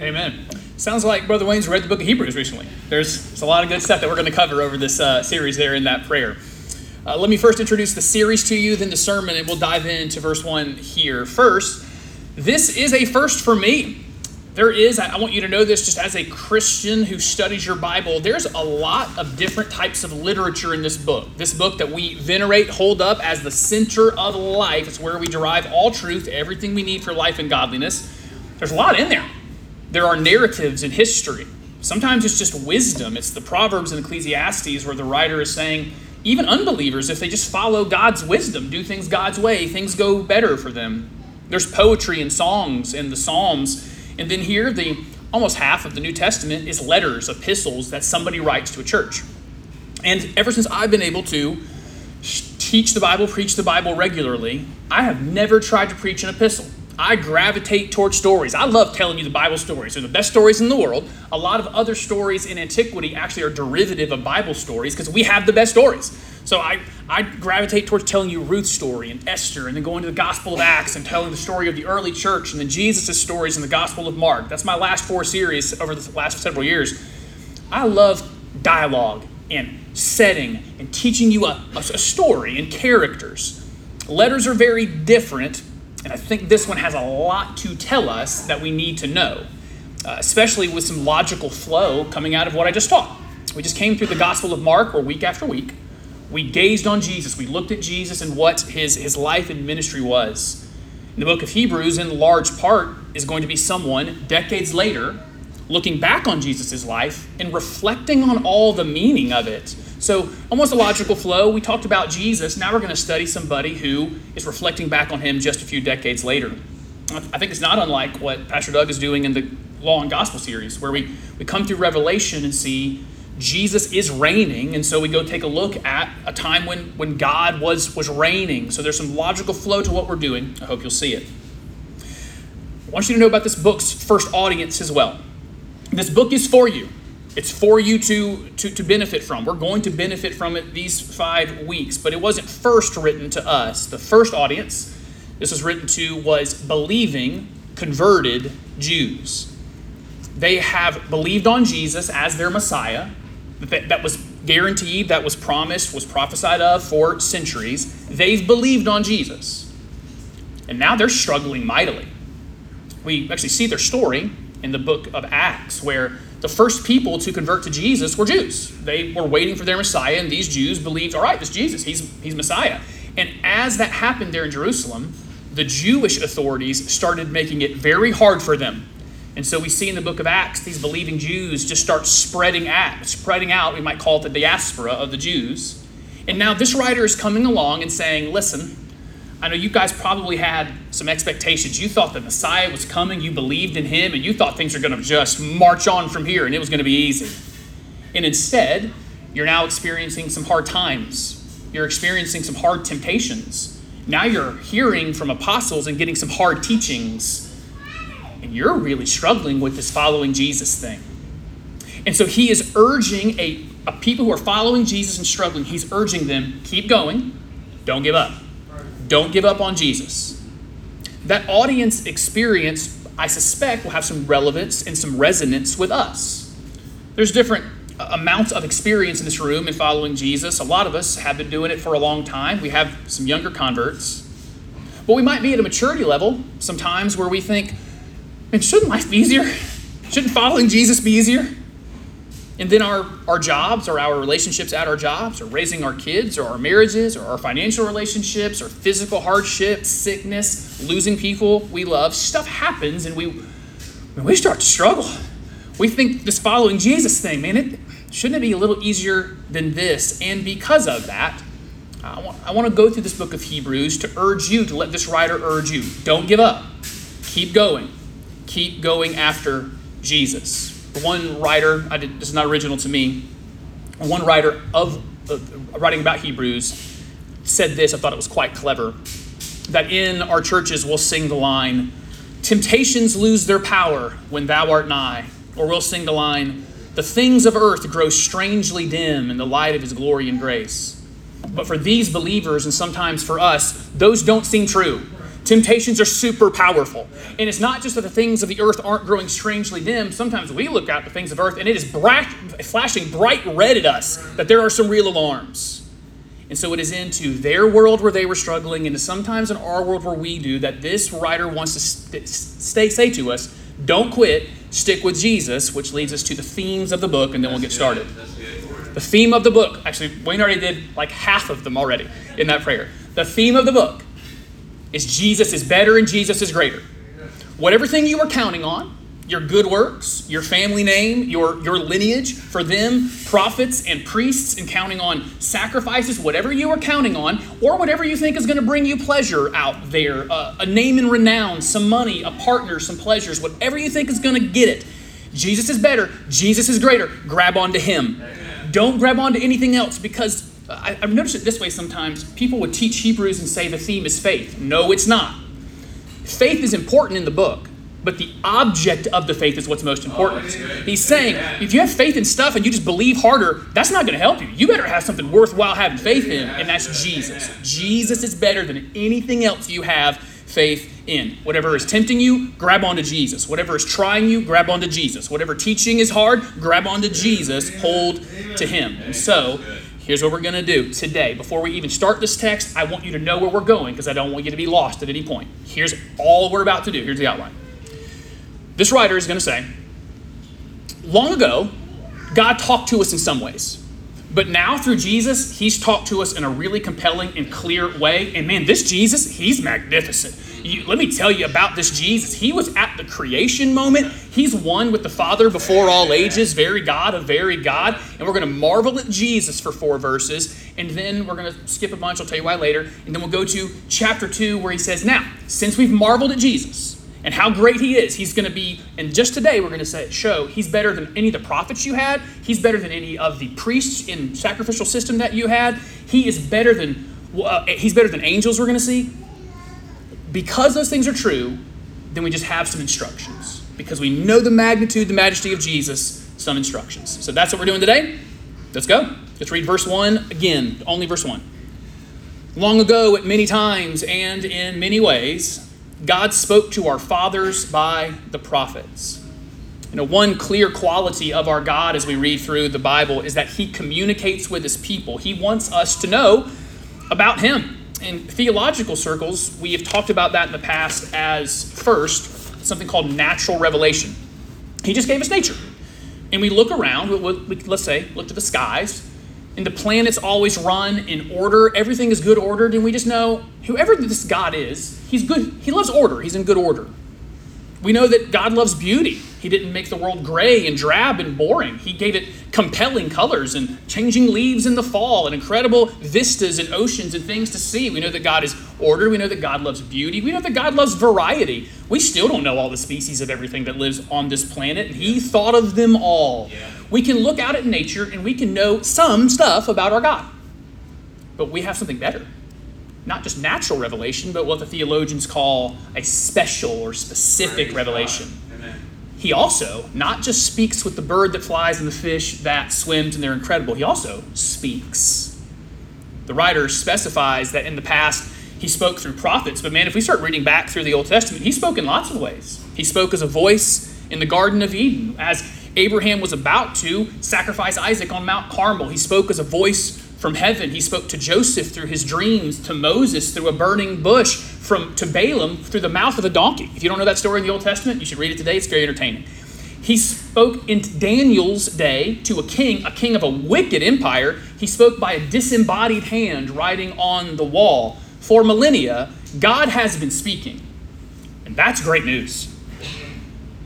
Amen. Sounds like Brother Wayne's read the book of Hebrews recently. There's, there's a lot of good stuff that we're going to cover over this uh, series there in that prayer. Uh, let me first introduce the series to you, then the sermon, and we'll dive into verse 1 here. First, this is a first for me. There is, I want you to know this just as a Christian who studies your Bible, there's a lot of different types of literature in this book. This book that we venerate, hold up as the center of life. It's where we derive all truth, everything we need for life and godliness. There's a lot in there. There are narratives in history. Sometimes it's just wisdom. It's the Proverbs and Ecclesiastes where the writer is saying, even unbelievers, if they just follow God's wisdom, do things God's way, things go better for them. There's poetry and songs in the Psalms. And then here, the almost half of the New Testament is letters, epistles that somebody writes to a church. And ever since I've been able to teach the Bible, preach the Bible regularly, I have never tried to preach an epistle. I gravitate towards stories. I love telling you the Bible stories. They're the best stories in the world. A lot of other stories in antiquity actually are derivative of Bible stories because we have the best stories. So I, I gravitate towards telling you Ruth's story and Esther, and then going to the Gospel of Acts and telling the story of the early church and then Jesus' stories in the Gospel of Mark. That's my last four series over the last several years. I love dialogue and setting and teaching you a, a, a story and characters. Letters are very different and I think this one has a lot to tell us that we need to know, uh, especially with some logical flow coming out of what I just taught. We just came through the Gospel of Mark, where week after week, we gazed on Jesus. We looked at Jesus and what his, his life and ministry was. In the book of Hebrews, in large part, is going to be someone decades later looking back on Jesus' life and reflecting on all the meaning of it so, almost a logical flow. We talked about Jesus. Now we're going to study somebody who is reflecting back on him just a few decades later. I think it's not unlike what Pastor Doug is doing in the Law and Gospel series, where we, we come through Revelation and see Jesus is reigning, and so we go take a look at a time when, when God was, was reigning. So there's some logical flow to what we're doing. I hope you'll see it. I want you to know about this book's first audience as well. This book is for you. It's for you to, to, to benefit from. We're going to benefit from it these five weeks, but it wasn't first written to us. The first audience this was written to was believing, converted Jews. They have believed on Jesus as their Messiah. That, that was guaranteed, that was promised, was prophesied of for centuries. They've believed on Jesus. And now they're struggling mightily. We actually see their story in the book of Acts, where the first people to convert to Jesus were Jews. They were waiting for their Messiah, and these Jews believed, all right, this Jesus, he's, he's Messiah. And as that happened there in Jerusalem, the Jewish authorities started making it very hard for them. And so we see in the book of Acts, these believing Jews just start spreading out, spreading out, we might call it the diaspora of the Jews. And now this writer is coming along and saying, listen, I know you guys probably had some expectations. You thought the Messiah was coming, you believed in him, and you thought things were going to just march on from here and it was going to be easy. And instead, you're now experiencing some hard times. You're experiencing some hard temptations. Now you're hearing from apostles and getting some hard teachings. And you're really struggling with this following Jesus thing. And so he is urging a, a people who are following Jesus and struggling, he's urging them keep going, don't give up. Don't give up on Jesus. That audience experience, I suspect, will have some relevance and some resonance with us. There's different uh, amounts of experience in this room in following Jesus. A lot of us have been doing it for a long time. We have some younger converts. But we might be at a maturity level sometimes where we think, man, shouldn't life be easier? Shouldn't following Jesus be easier? And then our, our jobs or our relationships at our jobs or raising our kids or our marriages or our financial relationships or physical hardships, sickness, losing people we love, stuff happens and we, we start to struggle. We think this following Jesus thing, man, it, shouldn't it be a little easier than this? And because of that, I want, I want to go through this book of Hebrews to urge you, to let this writer urge you. Don't give up. Keep going. Keep going after Jesus one writer, did, this is not original to me, one writer of uh, writing about Hebrews said this, I thought it was quite clever, that in our churches we'll sing the line, Temptations lose their power when thou art nigh. Or we'll sing the line, The things of earth grow strangely dim in the light of his glory and grace. But for these believers, and sometimes for us, those don't seem true. Temptations are super powerful. And it's not just that the things of the earth aren't growing strangely dim. Sometimes we look at the things of earth and it is bright, flashing bright red at us that there are some real alarms. And so it is into their world where they were struggling, and sometimes in our world where we do, that this writer wants to st- stay, say to us, don't quit, stick with Jesus, which leads us to the themes of the book, and then we'll get started. The theme of the book, actually, Wayne already did like half of them already in that prayer. The theme of the book is Jesus is better and Jesus is greater. Whatever thing you are counting on, your good works, your family name, your, your lineage, for them, prophets and priests, and counting on sacrifices, whatever you are counting on, or whatever you think is going to bring you pleasure out there, uh, a name and renown, some money, a partner, some pleasures, whatever you think is going to get it. Jesus is better, Jesus is greater. Grab onto Him. Don't grab onto anything else because I, have noticed it this way sometimes. People would teach Hebrews and say the theme is faith. No, it's not. Faith is important in the book, but the object of the faith is what's most important. Oh, He's saying if you have faith in stuff and you just believe harder, that's not going to help you. You better have something worthwhile having faith in, and that's Jesus. Jesus is better than anything else you have faith in. Whatever is tempting you, grab onto Jesus. Whatever is trying you, grab onto Jesus. Whatever teaching is hard, grab onto Jesus, hold to Him. And so, Here's what we're going to do today. Before we even start this text, I want you to know where we're going because I don't want you to be lost at any point. Here's all we're about to do. Here's the outline. This writer is going to say, Long ago, God talked to us in some ways. But now through Jesus, he's talked to us in a really compelling and clear way. And man, this Jesus, he's magnificent. You, let me tell you about this Jesus. He was at the creation moment. He's one with the Father before all ages, very God of very God. And we're going to marvel at Jesus for four verses. And then we're going to skip a bunch. I'll tell you why later. And then we'll go to chapter 2 where he says, Now, since we've marveled at Jesus, and how great he is. He's going to be, and just today we're going to say, show he's better than any of the prophets you had. He's better than any of the priests in sacrificial system that you had. He is better than, uh, he's better than angels we're going to see because those things are true, then we just have some instructions. Because we know the magnitude, the majesty of Jesus, some instructions. So that's what we're doing today. Let's go. Let's read verse 1 again, only verse 1. Long ago, at many times and in many ways, God spoke to our fathers by the prophets. You know, one clear quality of our God as we read through the Bible is that He communicates with His people. He wants us to know about Him in theological circles, we have talked about that in the past as first something called natural revelation. He just gave us nature. And we look around, let's say, look to the skies, and the planets always run in order. Everything is good ordered, and we just know whoever this God is, he's good. He loves order, he's in good order. We know that God loves beauty. He didn't make the world gray and drab and boring. He gave it compelling colors and changing leaves in the fall and incredible vistas and oceans and things to see. We know that God is order. We know that God loves beauty. We know that God loves variety. We still don't know all the species of everything that lives on this planet, and He thought of them all. Yeah. We can look out at nature and we can know some stuff about our God. But we have something better not just natural revelation, but what the theologians call a special or specific Praise revelation. He also not just speaks with the bird that flies and the fish that swims and they're incredible, he also speaks. The writer specifies that in the past he spoke through prophets, but man, if we start reading back through the Old Testament, he spoke in lots of ways. He spoke as a voice in the Garden of Eden, as Abraham was about to sacrifice Isaac on Mount Carmel. He spoke as a voice from heaven. He spoke to Joseph through his dreams, to Moses through a burning bush, from to Balaam through the mouth of a donkey. If you don't know that story in the Old Testament, you should read it today. It's very entertaining. He spoke in Daniel's day to a king, a king of a wicked empire. He spoke by a disembodied hand writing on the wall. For millennia, God has been speaking. And that's great news.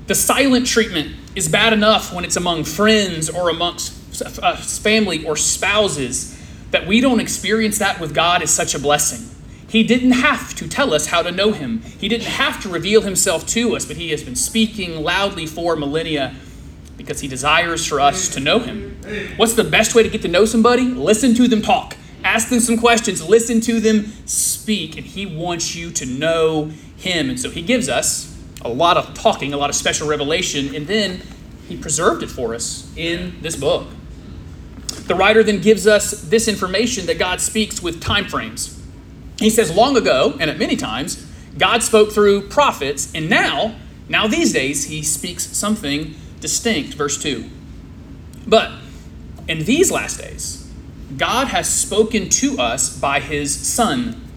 The silent treatment is bad enough when it's among friends or amongst uh, family or spouses that we don't experience that with God is such a blessing. He didn't have to tell us how to know Him, He didn't have to reveal Himself to us, but He has been speaking loudly for millennia because He desires for us to know Him. What's the best way to get to know somebody? Listen to them talk. Ask them some questions, listen to them speak, and He wants you to know Him. And so He gives us a lot of talking, a lot of special revelation, and then He preserved it for us in this book. The writer then gives us this information that God speaks with time frames. He says, long ago, and at many times, God spoke through prophets, and now, now these days, he speaks something distinct. Verse 2. But in these last days, God has spoken to us by his Son,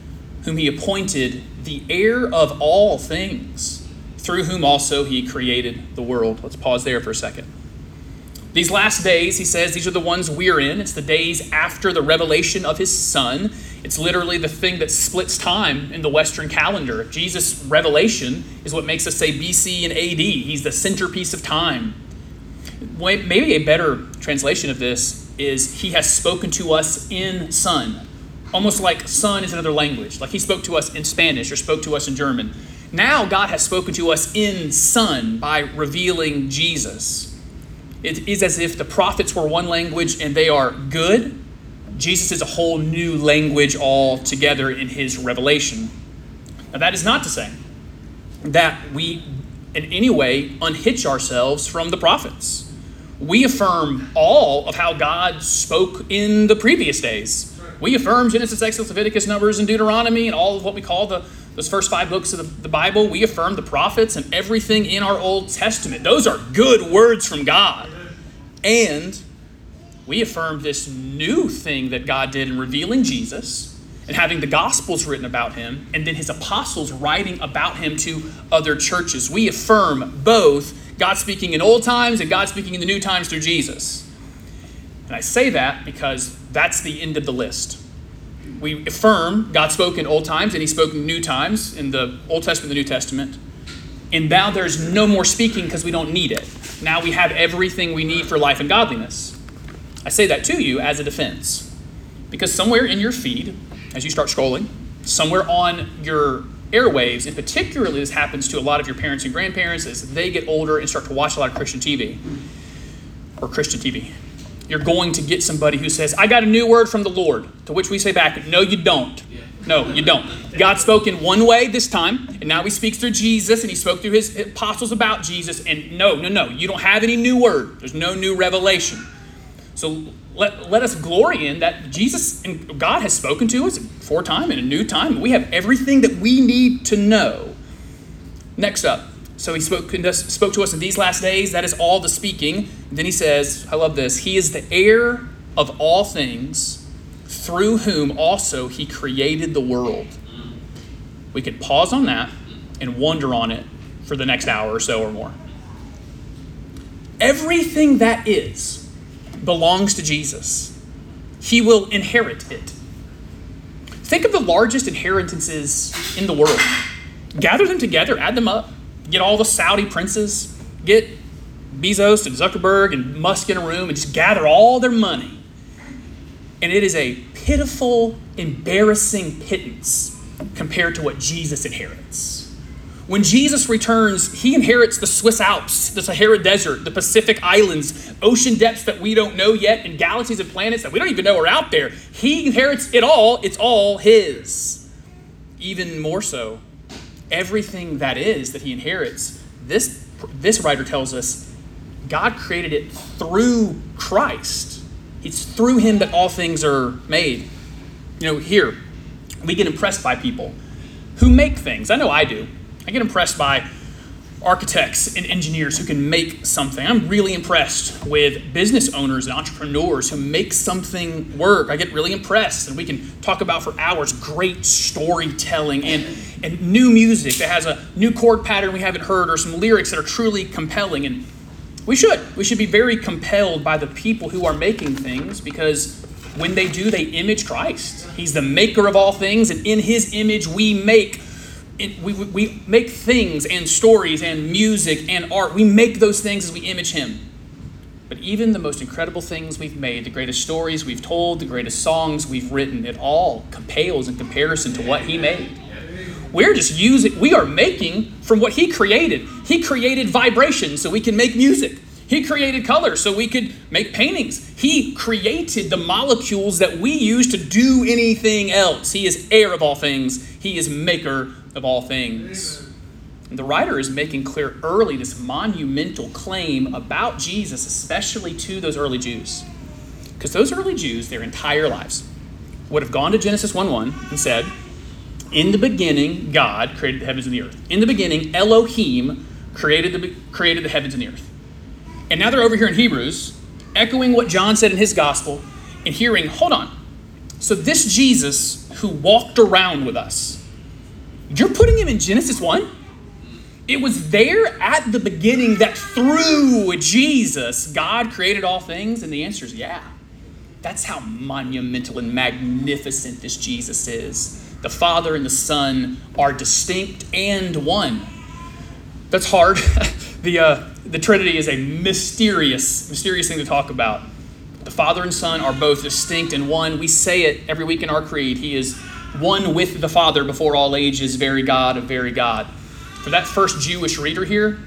whom he appointed the heir of all things, through whom also he created the world. Let's pause there for a second. These last days, he says, these are the ones we're in. It's the days after the revelation of his Son. It's literally the thing that splits time in the Western calendar. Jesus' revelation is what makes us say BC and AD. He's the centerpiece of time. Maybe a better translation of this is He has spoken to us in Son. Almost like Son is another language. Like He spoke to us in Spanish or spoke to us in German. Now God has spoken to us in Son by revealing Jesus. It is as if the prophets were one language and they are good. Jesus is a whole new language altogether in His revelation. Now, that is not to say that we in any way unhitch ourselves from the prophets we affirm all of how God spoke in the previous days. We affirm Genesis, Exodus, Leviticus, Numbers, and Deuteronomy, and all of what we call the those first five books of the, the Bible. We affirm the prophets and everything in our Old Testament. Those are good words from God. And we affirm this new thing that God did in revealing Jesus and having the Gospels written about him, and then his apostles writing about him to other churches. We affirm both God speaking in old times and God speaking in the new times through Jesus. And I say that because that's the end of the list. We affirm God spoke in old times and he spoke in new times in the Old Testament and the New Testament. And now there's no more speaking because we don't need it. Now we have everything we need for life and godliness. I say that to you as a defense. Because somewhere in your feed, as you start scrolling, somewhere on your airwaves, and particularly this happens to a lot of your parents and grandparents as they get older and start to watch a lot of Christian TV or Christian TV. You're going to get somebody who says, I got a new word from the Lord. To which we say back, No, you don't. No, you don't. God spoke in one way this time, and now he speaks through Jesus, and he spoke through his apostles about Jesus. And no, no, no, you don't have any new word. There's no new revelation. So let, let us glory in that Jesus and God has spoken to us for time in a new time. We have everything that we need to know. Next up, so he spoke, spoke to us in these last days. That is all the speaking. And then he says, I love this. He is the heir of all things, through whom also he created the world. We could pause on that and wonder on it for the next hour or so or more. Everything that is belongs to Jesus. He will inherit it. Think of the largest inheritances in the world. Gather them together, add them up. Get all the Saudi princes, get Bezos and Zuckerberg and Musk in a room and just gather all their money. And it is a pitiful, embarrassing pittance compared to what Jesus inherits. When Jesus returns, he inherits the Swiss Alps, the Sahara Desert, the Pacific Islands, ocean depths that we don't know yet, and galaxies and planets that we don't even know are out there. He inherits it all, it's all his. Even more so, everything that is that he inherits, this, this writer tells us God created it through Christ. It's through him that all things are made. You know, here, we get impressed by people who make things. I know I do. I get impressed by architects and engineers who can make something. I'm really impressed with business owners and entrepreneurs who make something work. I get really impressed, and we can talk about for hours great storytelling and, and new music that has a new chord pattern we haven't heard or some lyrics that are truly compelling. And we should. We should be very compelled by the people who are making things because when they do, they image Christ. He's the maker of all things, and in his image we make we, we make things and stories and music and art. We make those things as we image Him. But even the most incredible things we've made, the greatest stories we've told, the greatest songs we've written, it all pales in comparison to what He made. We're just using, we are making from what He created. He created vibration so we can make music. He created color so we could make paintings. He created the molecules that we use to do anything else. He is heir of all things, He is maker of all things. And the writer is making clear early this monumental claim about Jesus, especially to those early Jews. Because those early Jews, their entire lives, would have gone to Genesis 1 1 and said, In the beginning, God created the heavens and the earth. In the beginning, Elohim created the, created the heavens and the earth. And now they're over here in Hebrews, echoing what John said in his gospel, and hearing, hold on. So this Jesus who walked around with us, you're putting him in Genesis 1? It was there at the beginning that through Jesus, God created all things? And the answer is yeah. That's how monumental and magnificent this Jesus is. The Father and the Son are distinct and one. That's hard. the, uh, the Trinity is a mysterious, mysterious thing to talk about. The Father and Son are both distinct and one. We say it every week in our creed. He is one with the Father before all ages, very God of very God. For that first Jewish reader here,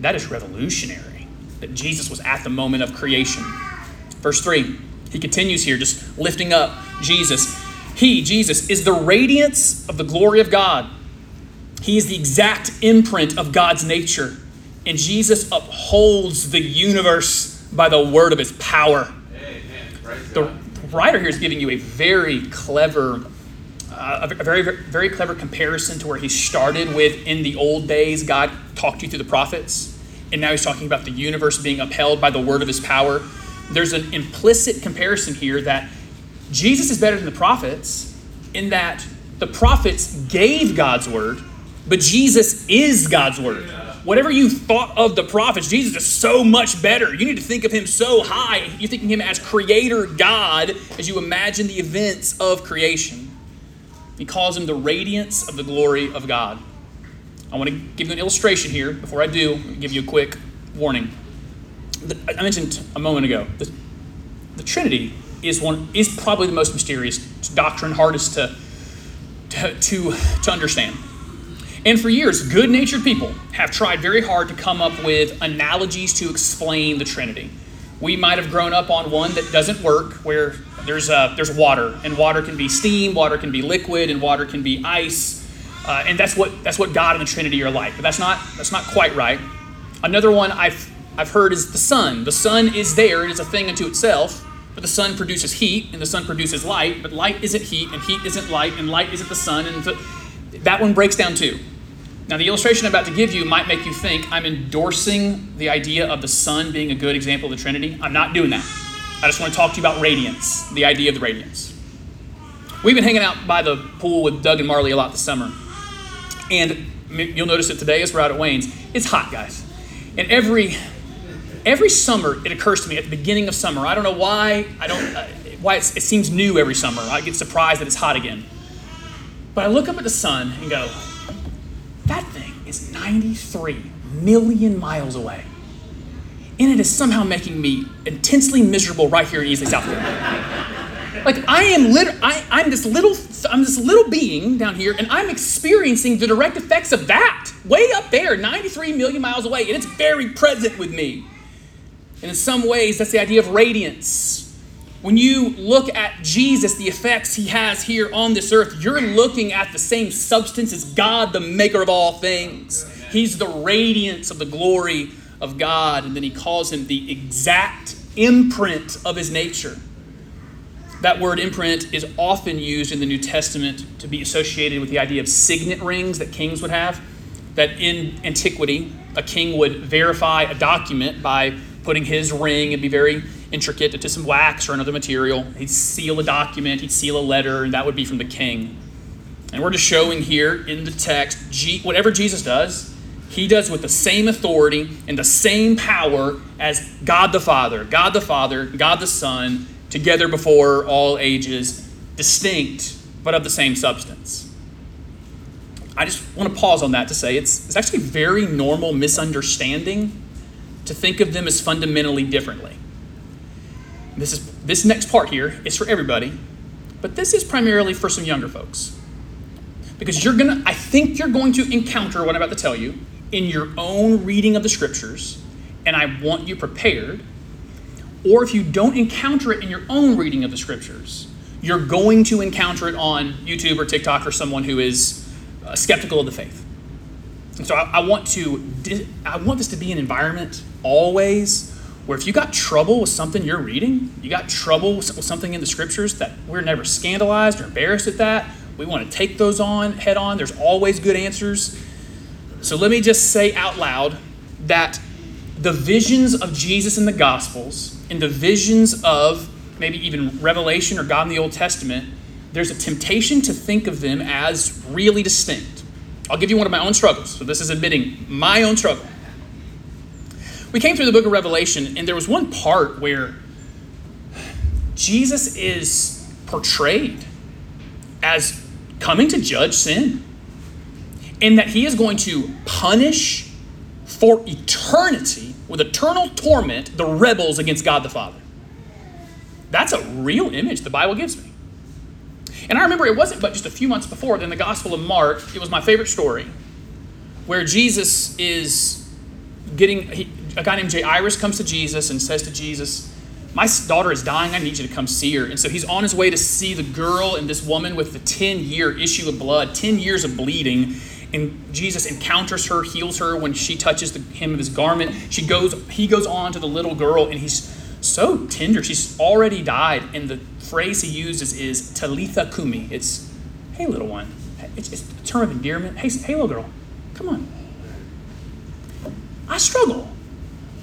that is revolutionary. That Jesus was at the moment of creation. Verse 3, he continues here, just lifting up Jesus. He, Jesus, is the radiance of the glory of God. He is the exact imprint of God's nature. And Jesus upholds the universe by the word of his power. The writer here is giving you a very clever uh, a very, very clever comparison to where he started with in the old days, God talked to you through the prophets, and now he's talking about the universe being upheld by the word of his power. There's an implicit comparison here that Jesus is better than the prophets in that the prophets gave God's word, but Jesus is God's word. Whatever you thought of the prophets, Jesus is so much better. You need to think of him so high. You're thinking him as creator God as you imagine the events of creation. He calls him the radiance of the glory of God. I want to give you an illustration here. Before I do, give you a quick warning. I mentioned a moment ago the, the Trinity is one is probably the most mysterious doctrine, hardest to, to, to, to understand. And for years, good natured people have tried very hard to come up with analogies to explain the Trinity. We might have grown up on one that doesn't work, where there's, uh, there's water, and water can be steam, water can be liquid, and water can be ice. Uh, and that's what, that's what God and the Trinity are like. But that's not, that's not quite right. Another one I've, I've heard is the sun. The sun is there, it is a thing unto itself, but the sun produces heat, and the sun produces light, but light isn't heat, and heat isn't light, and light isn't the sun. And that one breaks down too. Now, the illustration I'm about to give you might make you think I'm endorsing the idea of the sun being a good example of the Trinity. I'm not doing that. I just want to talk to you about radiance, the idea of the radiance. We've been hanging out by the pool with Doug and Marley a lot this summer. And you'll notice it today as we're out at Wayne's. It's hot, guys. And every every summer it occurs to me at the beginning of summer. I don't know why. I don't uh, why it seems new every summer. I get surprised that it's hot again. But I look up at the sun and go, that thing is 93 million miles away and it is somehow making me intensely miserable right here in Easley, South Carolina. like I am lit- I, I'm this little I'm this little being down here, and I'm experiencing the direct effects of that way up there, 93 million miles away, and it's very present with me. And in some ways, that's the idea of radiance. When you look at Jesus, the effects he has here on this earth, you're looking at the same substance as God, the maker of all things. He's the radiance of the glory of God, and then he calls him the exact imprint of his nature. That word imprint is often used in the New Testament to be associated with the idea of signet rings that kings would have. That in antiquity, a king would verify a document by putting his ring, it'd be very intricate, to some wax or another material. He'd seal a document, he'd seal a letter, and that would be from the king. And we're just showing here in the text, whatever Jesus does, he does with the same authority and the same power as God the Father, God the Father, God the Son, together before all ages, distinct, but of the same substance. I just want to pause on that to say it's, it's actually very normal misunderstanding to think of them as fundamentally differently. This, is, this next part here is for everybody, but this is primarily for some younger folks. Because you're going to, I think you're going to encounter what I'm about to tell you in your own reading of the scriptures, and I want you prepared, or if you don't encounter it in your own reading of the scriptures, you're going to encounter it on YouTube or TikTok or someone who is uh, skeptical of the faith. And so I, I want to, I want this to be an environment always where if you got trouble with something you're reading, you got trouble with something in the scriptures that we're never scandalized or embarrassed at that, We want to take those on head on. There's always good answers. So let me just say out loud that the visions of Jesus in the Gospels and the visions of maybe even Revelation or God in the Old Testament, there's a temptation to think of them as really distinct. I'll give you one of my own struggles. So this is admitting my own struggle. We came through the book of Revelation, and there was one part where Jesus is portrayed as coming to judge sin, and that he is going to punish for eternity with eternal torment the rebels against God the Father. That's a real image the Bible gives me. And I remember it wasn't but just a few months before, in the Gospel of Mark, it was my favorite story, where Jesus is getting, he, a guy named Jairus comes to Jesus and says to Jesus, My daughter is dying, I need you to come see her. And so he's on his way to see the girl and this woman with the 10 year issue of blood, 10 years of bleeding. And Jesus encounters her, heals her when she touches the hem of his garment. She goes, he goes on to the little girl, and he's so tender. She's already died. And the phrase he uses is Talitha Kumi. It's, hey, little one. It's, it's a term of endearment. Hey, hey, little girl, come on. I struggle.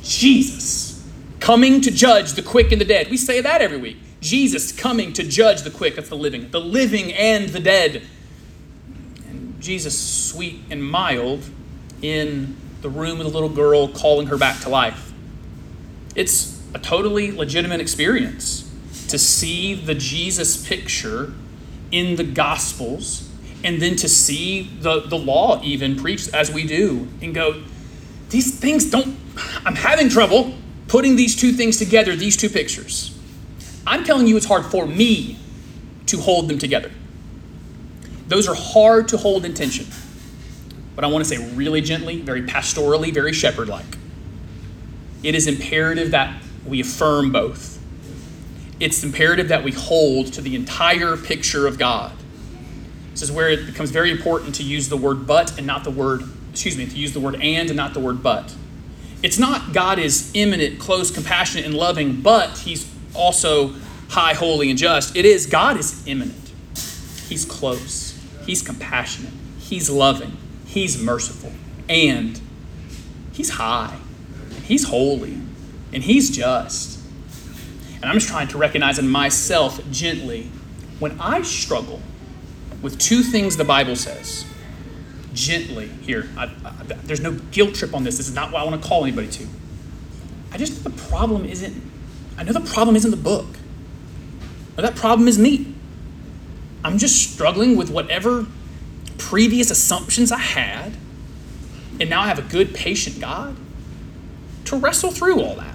Jesus coming to judge the quick and the dead. We say that every week. Jesus coming to judge the quick, that's the living, the living and the dead. And Jesus sweet and mild in the room with the little girl calling her back to life. It's a totally legitimate experience to see the Jesus picture in the Gospels and then to see the, the law even preached as we do and go, these things don't, I'm having trouble putting these two things together, these two pictures. I'm telling you, it's hard for me to hold them together. Those are hard to hold in tension. But I want to say really gently, very pastorally, very shepherd like. It is imperative that we affirm both. It's imperative that we hold to the entire picture of God. This is where it becomes very important to use the word but and not the word, excuse me, to use the word and and not the word but. It's not God is immanent, close, compassionate, and loving, but he's also high, holy, and just. It is God is immanent. He's close. He's compassionate, He's loving, He's merciful, and He's high, He's holy, and He's just. And I'm just trying to recognize in myself gently when I struggle with two things the Bible says. Gently here, I, I, there's no guilt trip on this. This is not what I want to call anybody to. I just the problem isn't. I know the problem isn't the book. that problem is me. I'm just struggling with whatever previous assumptions I had, and now I have a good, patient God to wrestle through all that.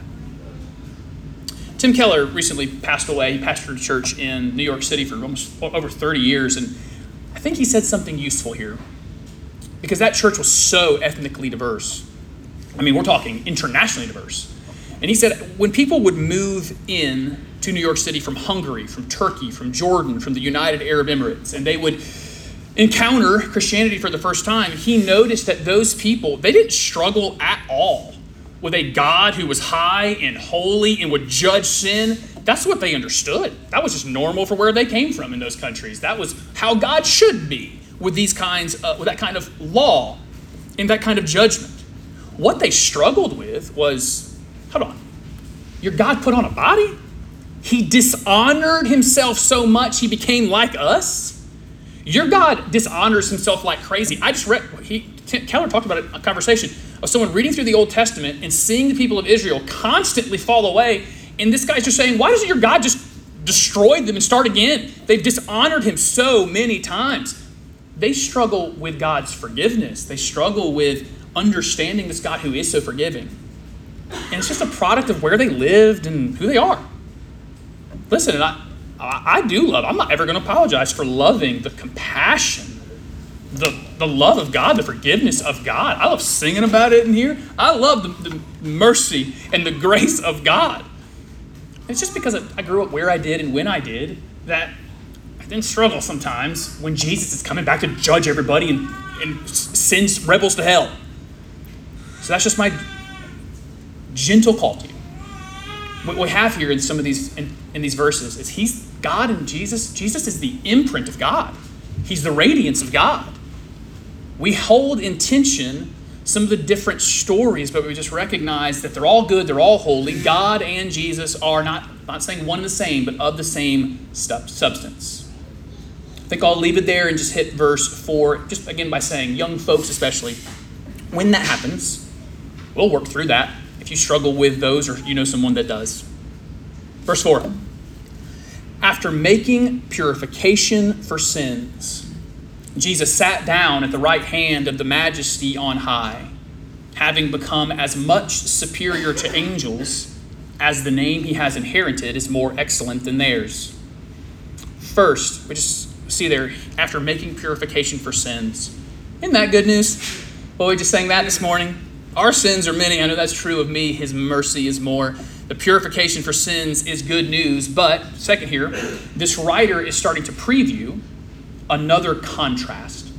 Tim Keller recently passed away. He pastored a church in New York City for almost over 30 years, and I think he said something useful here because that church was so ethnically diverse. I mean, we're talking internationally diverse. And he said when people would move in to New York City from Hungary, from Turkey, from Jordan, from the United Arab Emirates, and they would encounter Christianity for the first time, he noticed that those people, they didn't struggle at all with a God who was high and holy and would judge sin. That's what they understood. That was just normal for where they came from in those countries. That was how God should be with these kinds of, with that kind of law and that kind of judgment. What they struggled with was, hold on, your God put on a body? He dishonored himself so much he became like us. Your God dishonors himself like crazy. I just read, he, Keller talked about it in a conversation of someone reading through the Old Testament and seeing the people of Israel constantly fall away. And this guy's just saying, why doesn't your God just destroy them and start again? They've dishonored him so many times. They struggle with God's forgiveness, they struggle with understanding this God who is so forgiving. And it's just a product of where they lived and who they are. Listen, and I, I do love, I'm not ever going to apologize for loving the compassion, the, the love of God, the forgiveness of God. I love singing about it in here. I love the, the mercy and the grace of God. It's just because I grew up where I did and when I did that I then struggle sometimes when Jesus is coming back to judge everybody and, and sends rebels to hell. So that's just my gentle call to you what we have here in some of these in, in, these verses is he's god and jesus jesus is the imprint of god He's the radiance of God. We hold in tension some of the different stories, but we just recognize that they're all good, they're all holy. God and Jesus are not, not saying one and the same, but of the same substance. I think I'll leave it there and just hit verse 4, just again by saying, young folks especially, when that happens, we'll work through that if you struggle with those or you know someone that does. Verse 4 After making purification for sins, Jesus sat down at the right hand of the majesty on high, having become as much superior to angels as the name he has inherited is more excellent than theirs. First, we just see there, after making purification for sins. Isn't that good news? Well, we just sang that this morning. Our sins are many. I know that's true of me. His mercy is more. The purification for sins is good news. But, second here, this writer is starting to preview another contrast.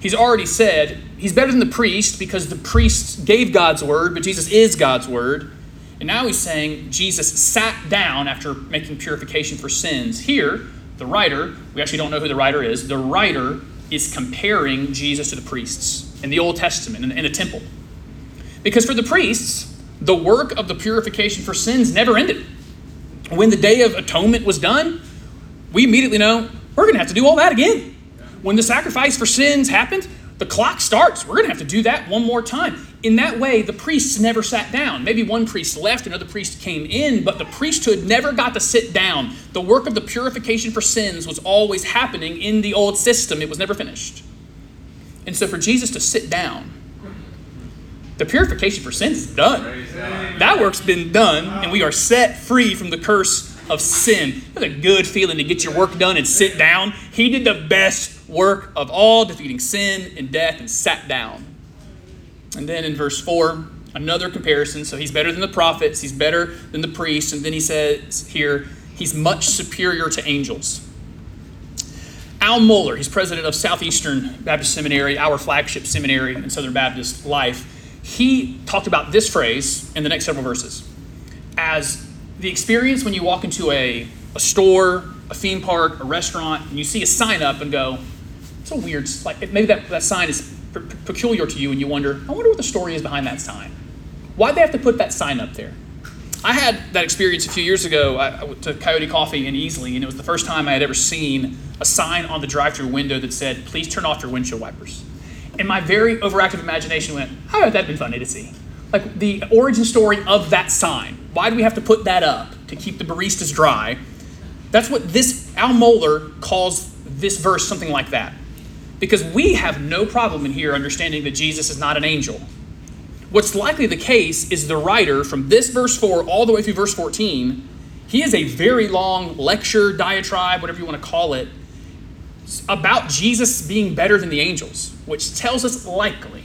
He's already said he's better than the priest because the priest gave God's word, but Jesus is God's word. And now he's saying Jesus sat down after making purification for sins. Here, the writer, we actually don't know who the writer is, the writer is comparing Jesus to the priests in the Old Testament, in, in the temple. Because for the priests, the work of the purification for sins never ended. When the Day of Atonement was done, we immediately know we're going to have to do all that again. When the sacrifice for sins happened, the clock starts. We're going to have to do that one more time. In that way, the priests never sat down. Maybe one priest left, another priest came in, but the priesthood never got to sit down. The work of the purification for sins was always happening in the old system, it was never finished. And so for Jesus to sit down, the purification for sins is done. That work's been done, and we are set free from the curse of sin. It's a good feeling to get your work done and sit down. He did the best work of all, defeating sin and death, and sat down. And then in verse 4, another comparison. So he's better than the prophets, he's better than the priests. And then he says here, he's much superior to angels. Al Mohler, he's president of Southeastern Baptist Seminary, our flagship seminary in Southern Baptist life. He talked about this phrase in the next several verses as the experience when you walk into a, a store, a theme park, a restaurant, and you see a sign up and go, it's a weird, like maybe that, that sign is p- peculiar to you and you wonder, I wonder what the story is behind that sign. Why'd they have to put that sign up there? I had that experience a few years ago. I, I went to Coyote Coffee in Easley, and it was the first time I had ever seen a sign on the drive through window that said, please turn off your windshield wipers. And my very overactive imagination went, oh, that'd been funny to see like the origin story of that sign. Why do we have to put that up to keep the baristas dry? That's what this Al Mohler calls this verse something like that. Because we have no problem in here understanding that Jesus is not an angel. What's likely the case is the writer from this verse 4 all the way through verse 14, he is a very long lecture, diatribe, whatever you want to call it, about Jesus being better than the angels, which tells us likely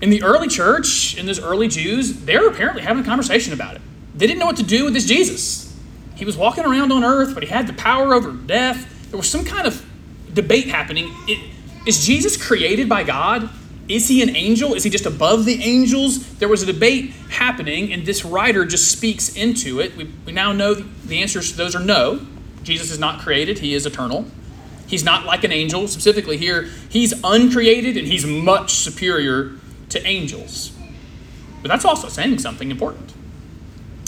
in the early church, in those early Jews, they were apparently having a conversation about it. They didn't know what to do with this Jesus. He was walking around on earth, but he had the power over death. There was some kind of debate happening. It, is Jesus created by God? Is he an angel? Is he just above the angels? There was a debate happening, and this writer just speaks into it. We, we now know the answers to those are no. Jesus is not created, he is eternal. He's not like an angel. Specifically, here, he's uncreated and he's much superior to angels. But that's also saying something important.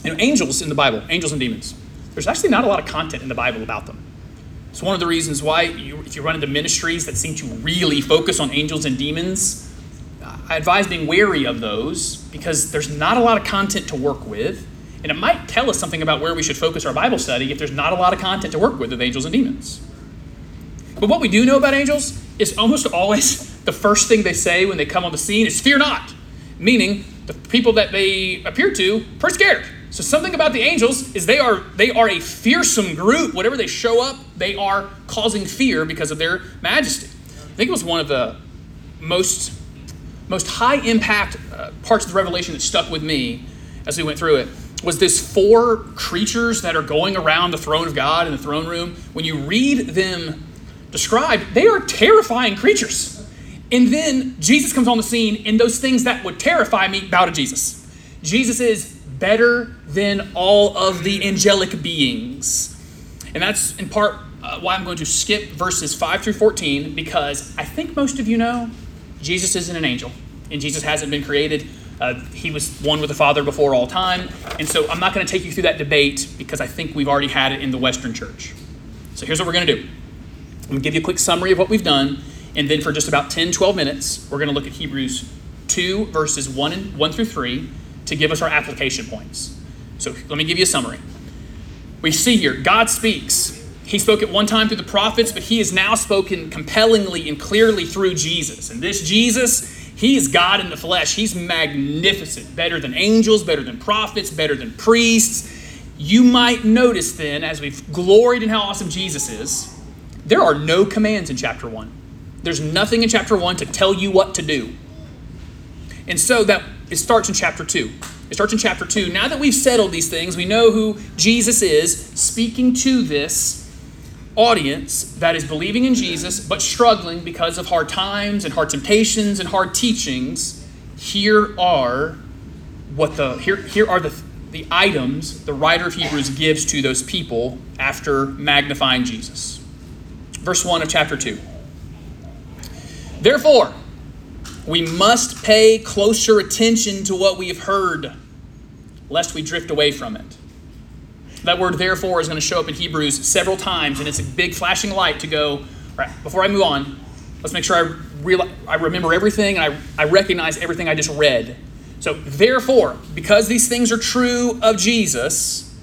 You know, angels in the Bible, angels and demons, there's actually not a lot of content in the Bible about them. It's one of the reasons why, you, if you run into ministries that seem to really focus on angels and demons, I advise being wary of those because there's not a lot of content to work with. And it might tell us something about where we should focus our Bible study if there's not a lot of content to work with of angels and demons. But what we do know about angels is almost always the first thing they say when they come on the scene is fear not, meaning the people that they appear to are scared. So something about the angels is they are they are a fearsome group. Whatever they show up, they are causing fear because of their majesty. I think it was one of the most most high impact uh, parts of the revelation that stuck with me as we went through it was this four creatures that are going around the throne of God in the throne room. When you read them described, they are terrifying creatures. And then Jesus comes on the scene, and those things that would terrify me bow to Jesus. Jesus is better than all of the angelic beings. And that's in part uh, why I'm going to skip verses 5 through 14 because I think most of you know Jesus isn't an angel and Jesus hasn't been created. Uh, he was one with the Father before all time. And so I'm not going to take you through that debate because I think we've already had it in the Western church. So here's what we're going to do I'm going to give you a quick summary of what we've done. And then for just about 10, 12 minutes, we're going to look at Hebrews 2, verses 1, and, 1 through 3 to give us our application points. So let me give you a summary. We see here God speaks. He spoke at one time through the prophets, but he has now spoken compellingly and clearly through Jesus. And this Jesus, he is God in the flesh. He's magnificent, better than angels, better than prophets, better than priests. You might notice then, as we've gloried in how awesome Jesus is, there are no commands in chapter 1. There's nothing in chapter 1 to tell you what to do. And so that it starts in chapter 2. It starts in chapter 2. Now that we've settled these things, we know who Jesus is speaking to this audience that is believing in Jesus but struggling because of hard times and hard temptations and hard teachings. Here are what the here here are the the items the writer of Hebrews gives to those people after magnifying Jesus. Verse 1 of chapter 2. Therefore, we must pay closer attention to what we have heard, lest we drift away from it. That word therefore is going to show up in Hebrews several times, and it's a big flashing light to go, all right, before I move on, let's make sure I, real, I remember everything and I, I recognize everything I just read. So, therefore, because these things are true of Jesus,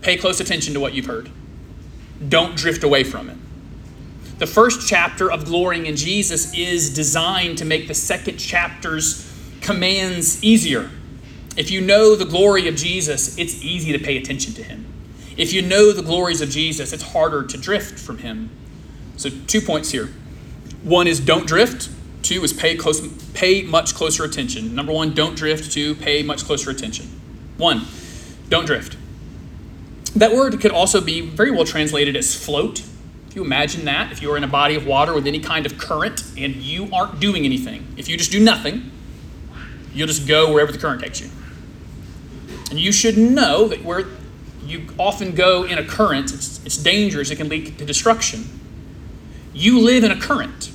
pay close attention to what you've heard. Don't drift away from it. The first chapter of glorying in Jesus is designed to make the second chapter's commands easier. If you know the glory of Jesus, it's easy to pay attention to him. If you know the glories of Jesus, it's harder to drift from him. So, two points here. One is don't drift. Two is pay close, pay much closer attention. Number one, don't drift. Two, pay much closer attention. One, don't drift. That word could also be very well translated as float. You imagine that, if you are in a body of water with any kind of current and you aren't doing anything, if you just do nothing, you'll just go wherever the current takes you. And you should know that where you often go in a current, it's, it's dangerous, it can lead to destruction. You live in a current.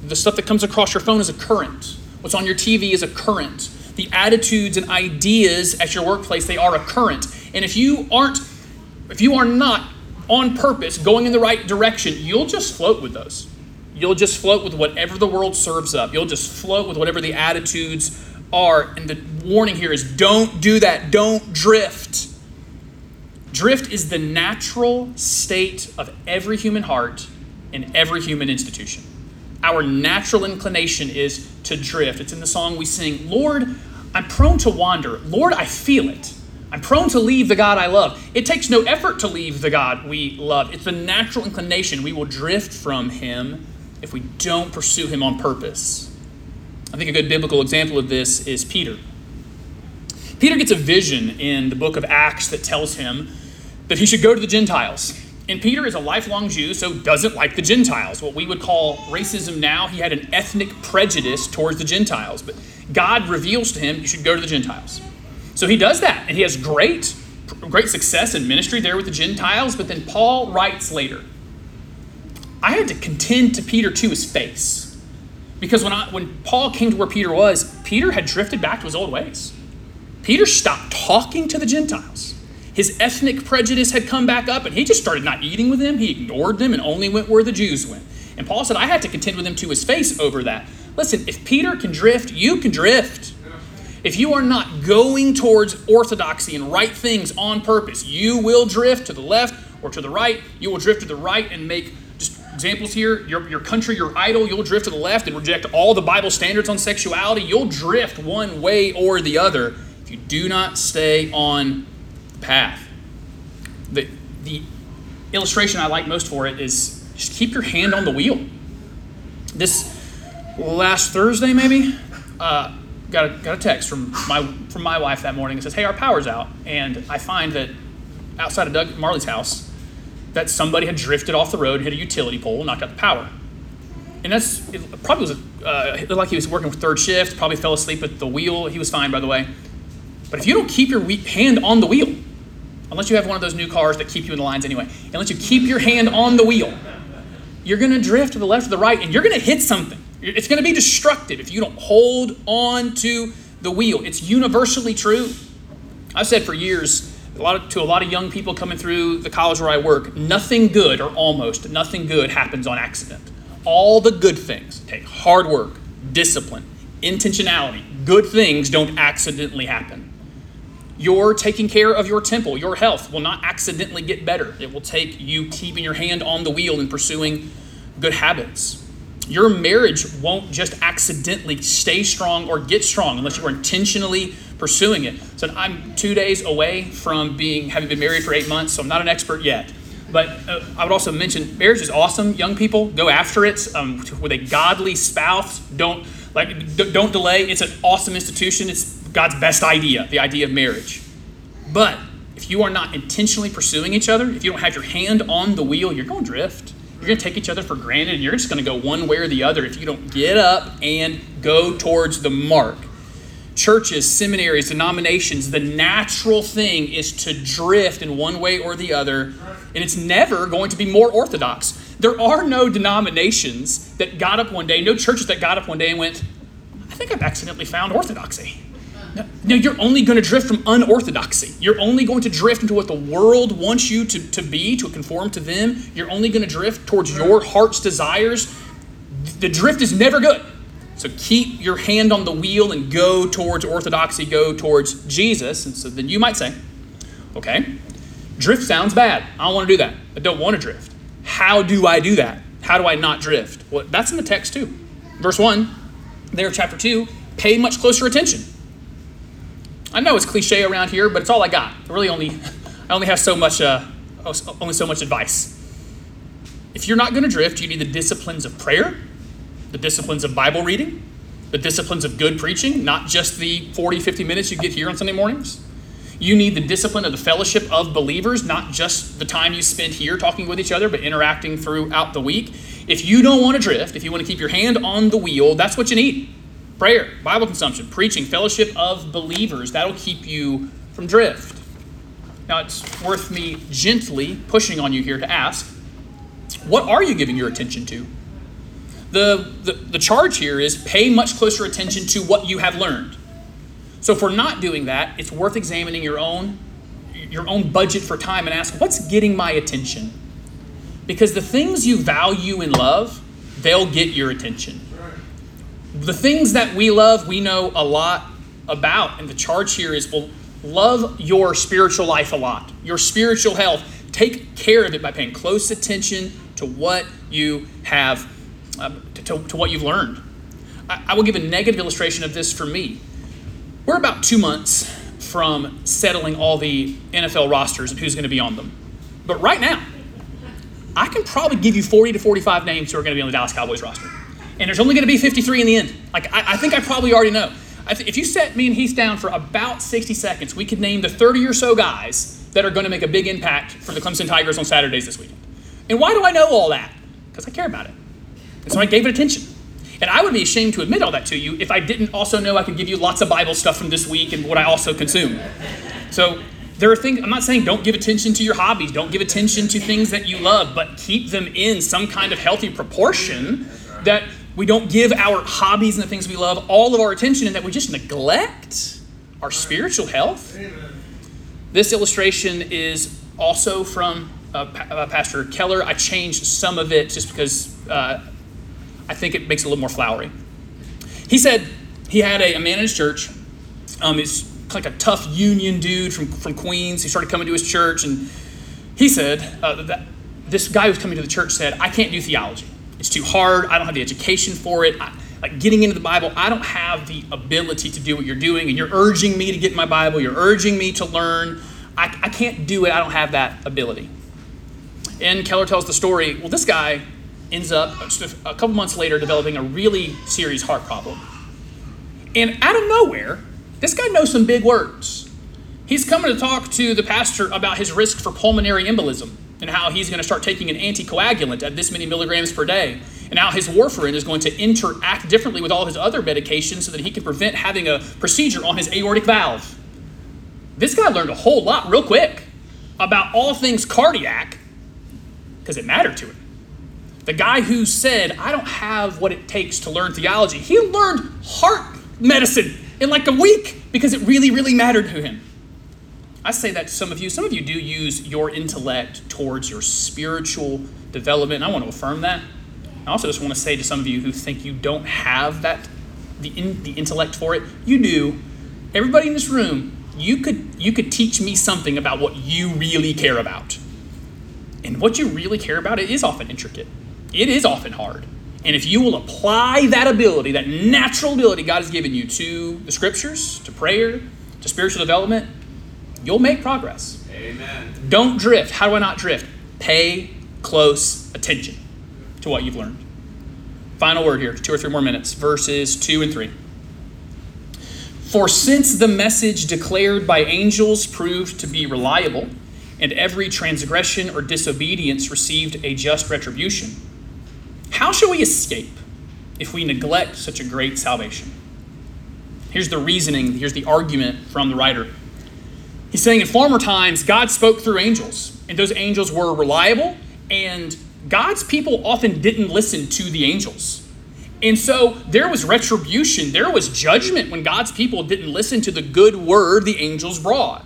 The stuff that comes across your phone is a current. What's on your TV is a current. The attitudes and ideas at your workplace, they are a current. And if you aren't, if you are not on purpose going in the right direction, you'll just float with those. You'll just float with whatever the world serves up. You'll just float with whatever the attitudes are. And the warning here is don't do that. Don't drift. Drift is the natural state of every human heart in every human institution. Our natural inclination is to drift. It's in the song we sing Lord, I'm prone to wander. Lord, I feel it. I'm prone to leave the God I love. It takes no effort to leave the God we love. It's a natural inclination. We will drift from Him if we don't pursue Him on purpose. I think a good biblical example of this is Peter. Peter gets a vision in the book of Acts that tells him that he should go to the Gentiles. And Peter is a lifelong Jew, so doesn't like the Gentiles. What we would call racism now, he had an ethnic prejudice towards the Gentiles. But God reveals to him, you should go to the Gentiles. So he does that, and he has great, great success in ministry there with the Gentiles. But then Paul writes later, I had to contend to Peter to his face because when, I, when Paul came to where Peter was, Peter had drifted back to his old ways. Peter stopped talking to the Gentiles. His ethnic prejudice had come back up, and he just started not eating with them. He ignored them and only went where the Jews went. And Paul said, I had to contend with him to his face over that. Listen, if Peter can drift, you can drift. If you are not going towards orthodoxy and right things on purpose, you will drift to the left or to the right. You will drift to the right and make just examples here your, your country, your idol, you'll drift to the left and reject all the Bible standards on sexuality. You'll drift one way or the other if you do not stay on the path. The, the illustration I like most for it is just keep your hand on the wheel. This last Thursday, maybe, uh, got a, got a text from my from my wife that morning. It says, "Hey, our power's out," and I find that outside of Doug Marley's house, that somebody had drifted off the road, hit a utility pole, knocked out the power. And that's it probably was uh, like he was working with third shift, probably fell asleep at the wheel. He was fine, by the way. But if you don't keep your hand on the wheel, unless you have one of those new cars that keep you in the lines anyway, unless you keep your hand on the wheel, you're going to drift to the left or the right and you're going to hit something. It's going to be destructive if you don't hold on to the wheel. It's universally true. I've said for years a lot of, to a lot of young people coming through the college where I work, nothing good or almost nothing good happens on accident. All the good things take hard work, discipline, intentionality. Good things don't accidentally happen. Your taking care of your temple, your health, will not accidentally get better. It will take you keeping your hand on the wheel and pursuing good habits. Your marriage won't just accidentally stay strong or get strong unless you are intentionally pursuing it. So I'm two days away from being having been married for eight months, so I'm not an expert yet. But uh, I would also mention marriage is awesome. Young people, go after it um, with a godly spouse. Don't like d- don't delay. It's an awesome institution. It's God's best idea, the idea of marriage. But if you are not intentionally pursuing each other, if you don't have your hand on the wheel, you're going to drift. You're going to take each other for granted, and you're just going to go one way or the other if you don't get up and go towards the mark churches, seminaries, denominations, the natural thing is to drift in one way or the other, and it's never going to be more orthodox. There are no denominations that got up one day, no churches that got up one day and went, I think I've accidentally found orthodoxy. No, you're only going to drift from unorthodoxy. You're only going to drift into what the world wants you to, to be, to conform to them. You're only going to drift towards your heart's desires. The drift is never good. So keep your hand on the wheel and go towards orthodoxy, go towards Jesus. And so then you might say, okay, drift sounds bad. I don't want to do that. I don't want to drift. How do I do that? How do I not drift? Well, that's in the text too. Verse 1, there, chapter 2, pay much closer attention. I know it's cliche around here, but it's all I got. I really only, I only have so much, uh, only so much advice. If you're not going to drift, you need the disciplines of prayer, the disciplines of Bible reading, the disciplines of good preaching, not just the 40, 50 minutes you get here on Sunday mornings. You need the discipline of the fellowship of believers, not just the time you spend here talking with each other, but interacting throughout the week. If you don't want to drift, if you want to keep your hand on the wheel, that's what you need. Prayer, Bible consumption, preaching, fellowship of believers, that'll keep you from drift. Now, it's worth me gently pushing on you here to ask what are you giving your attention to? the, the, the charge here is pay much closer attention to what you have learned. So if we're not doing that, it's worth examining your own your own budget for time and ask, what's getting my attention? Because the things you value and love, they'll get your attention. The things that we love, we know a lot about. And the charge here is well, love your spiritual life a lot, your spiritual health. Take care of it by paying close attention to what you have um, to, to, what you've learned. I, I will give a negative illustration of this for me. We're about two months from settling all the NFL rosters and who's going to be on them. But right now, I can probably give you 40 to 45 names who are going to be on the Dallas Cowboys roster. And there's only going to be 53 in the end. Like, I, I think I probably already know. Th- if you set me and Heath down for about 60 seconds, we could name the 30 or so guys that are going to make a big impact for the Clemson Tigers on Saturdays this weekend. And why do I know all that? Because I care about it. And so I gave it attention. And I would be ashamed to admit all that to you if I didn't also know I could give you lots of Bible stuff from this week and what I also consume. So there are things, I'm not saying don't give attention to your hobbies, don't give attention to things that you love, but keep them in some kind of healthy proportion that we don't give our hobbies and the things we love all of our attention and that we just neglect our spiritual health. This illustration is also from uh, uh, Pastor Keller. I changed some of it just because uh, I think it makes it a little more flowery. He said he had a, a man in his church. Um, he's like a tough union dude from, from Queens. He started coming to his church, and he said uh, that this guy who was coming to the church said, I can't do theology. It's too hard. I don't have the education for it. I, like getting into the Bible, I don't have the ability to do what you're doing, and you're urging me to get my Bible. You're urging me to learn. I, I can't do it. I don't have that ability. And Keller tells the story well, this guy ends up just a, couple months later developing a really serious heart problem. And out of nowhere, this guy knows some big words. He's coming to talk to the pastor about his risk for pulmonary embolism and how he's going to start taking an anticoagulant at this many milligrams per day, and how his warfarin is going to interact differently with all his other medications so that he can prevent having a procedure on his aortic valve. This guy learned a whole lot real quick. about all things cardiac because it mattered to him. The guy who said, I don't have what it takes to learn theology, he learned heart medicine in like a week because it really, really mattered to him. I say that to some of you. Some of you do use your intellect towards your spiritual development. I want to affirm that. I also just want to say to some of you who think you don't have that the, in, the intellect for it, you do. Everybody in this room, you could you could teach me something about what you really care about. And what you really care about it is often intricate. It is often hard. And if you will apply that ability, that natural ability God has given you to the scriptures, to prayer, to spiritual development, you'll make progress. Amen. Don't drift. How do I not drift? Pay close attention to what you've learned. Final word here, two or three more minutes, verses 2 and 3. For since the message declared by angels proved to be reliable, and every transgression or disobedience received a just retribution, how shall we escape if we neglect such a great salvation? Here's the reasoning, here's the argument from the writer. He's saying in former times, God spoke through angels, and those angels were reliable, and God's people often didn't listen to the angels. And so there was retribution, there was judgment when God's people didn't listen to the good word the angels brought.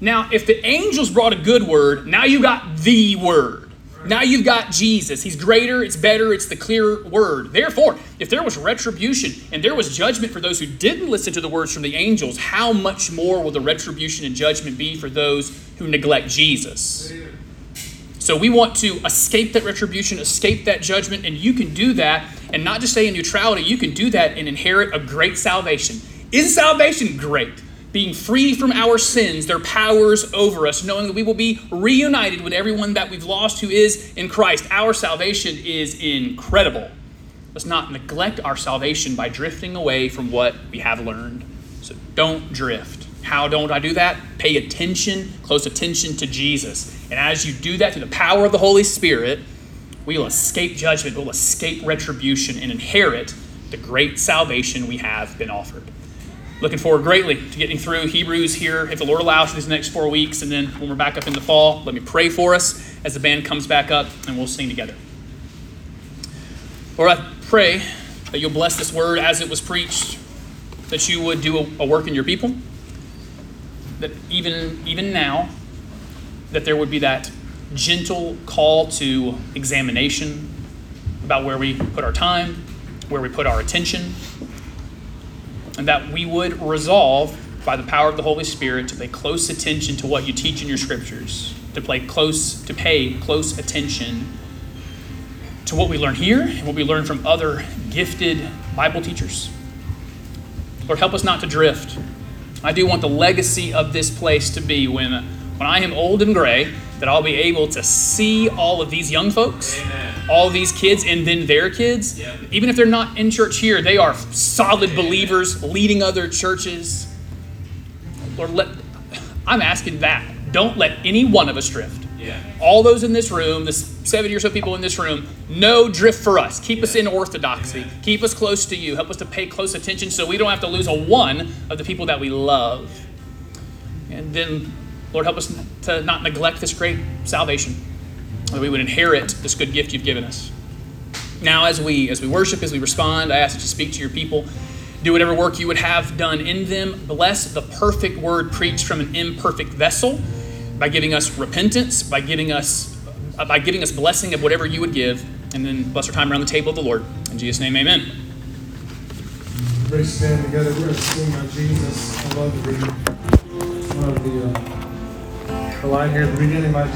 Now, if the angels brought a good word, now you got the word. Now you've got Jesus. He's greater, it's better, it's the clear word. Therefore, if there was retribution and there was judgment for those who didn't listen to the words from the angels, how much more will the retribution and judgment be for those who neglect Jesus? So we want to escape that retribution, escape that judgment, and you can do that and not just stay in neutrality, you can do that and inherit a great salvation. Is salvation great? Being free from our sins, their powers over us, knowing that we will be reunited with everyone that we've lost who is in Christ. Our salvation is incredible. Let's not neglect our salvation by drifting away from what we have learned. So don't drift. How don't I do that? Pay attention, close attention to Jesus. And as you do that through the power of the Holy Spirit, we will escape judgment, we'll escape retribution, and inherit the great salvation we have been offered. Looking forward greatly to getting through Hebrews here, if the Lord allows, these next four weeks. And then when we're back up in the fall, let me pray for us as the band comes back up and we'll sing together. Lord, I pray that you'll bless this word as it was preached, that you would do a, a work in your people, that even, even now, that there would be that gentle call to examination about where we put our time, where we put our attention, and that we would resolve by the power of the Holy Spirit to pay close attention to what you teach in your scriptures, to play close, to pay close attention to what we learn here and what we learn from other gifted Bible teachers. Lord, help us not to drift. I do want the legacy of this place to be when, when I am old and gray, that I'll be able to see all of these young folks, Amen. all these kids, and then their kids. Yep. Even if they're not in church here, they are solid believers leading other churches. Lord, let, I'm asking that. Don't let any one of us drift. Yeah. All those in this room, the 70 or so people in this room, no drift for us. Keep us in orthodoxy. Amen. Keep us close to you. Help us to pay close attention so we don't have to lose a one of the people that we love. And then, Lord, help us to not neglect this great salvation, that we would inherit this good gift you've given us. Now, as we as we worship, as we respond, I ask that you speak to your people. Do whatever work you would have done in them. Bless the perfect word preached from an imperfect vessel by giving us repentance, by giving us uh, by giving us blessing of whatever you would give, and then bless our time around the table of the Lord. In Jesus' name, Amen. Let's stand together. We're going to sing on Jesus. I love the, I love the, uh, the line here the beginning. My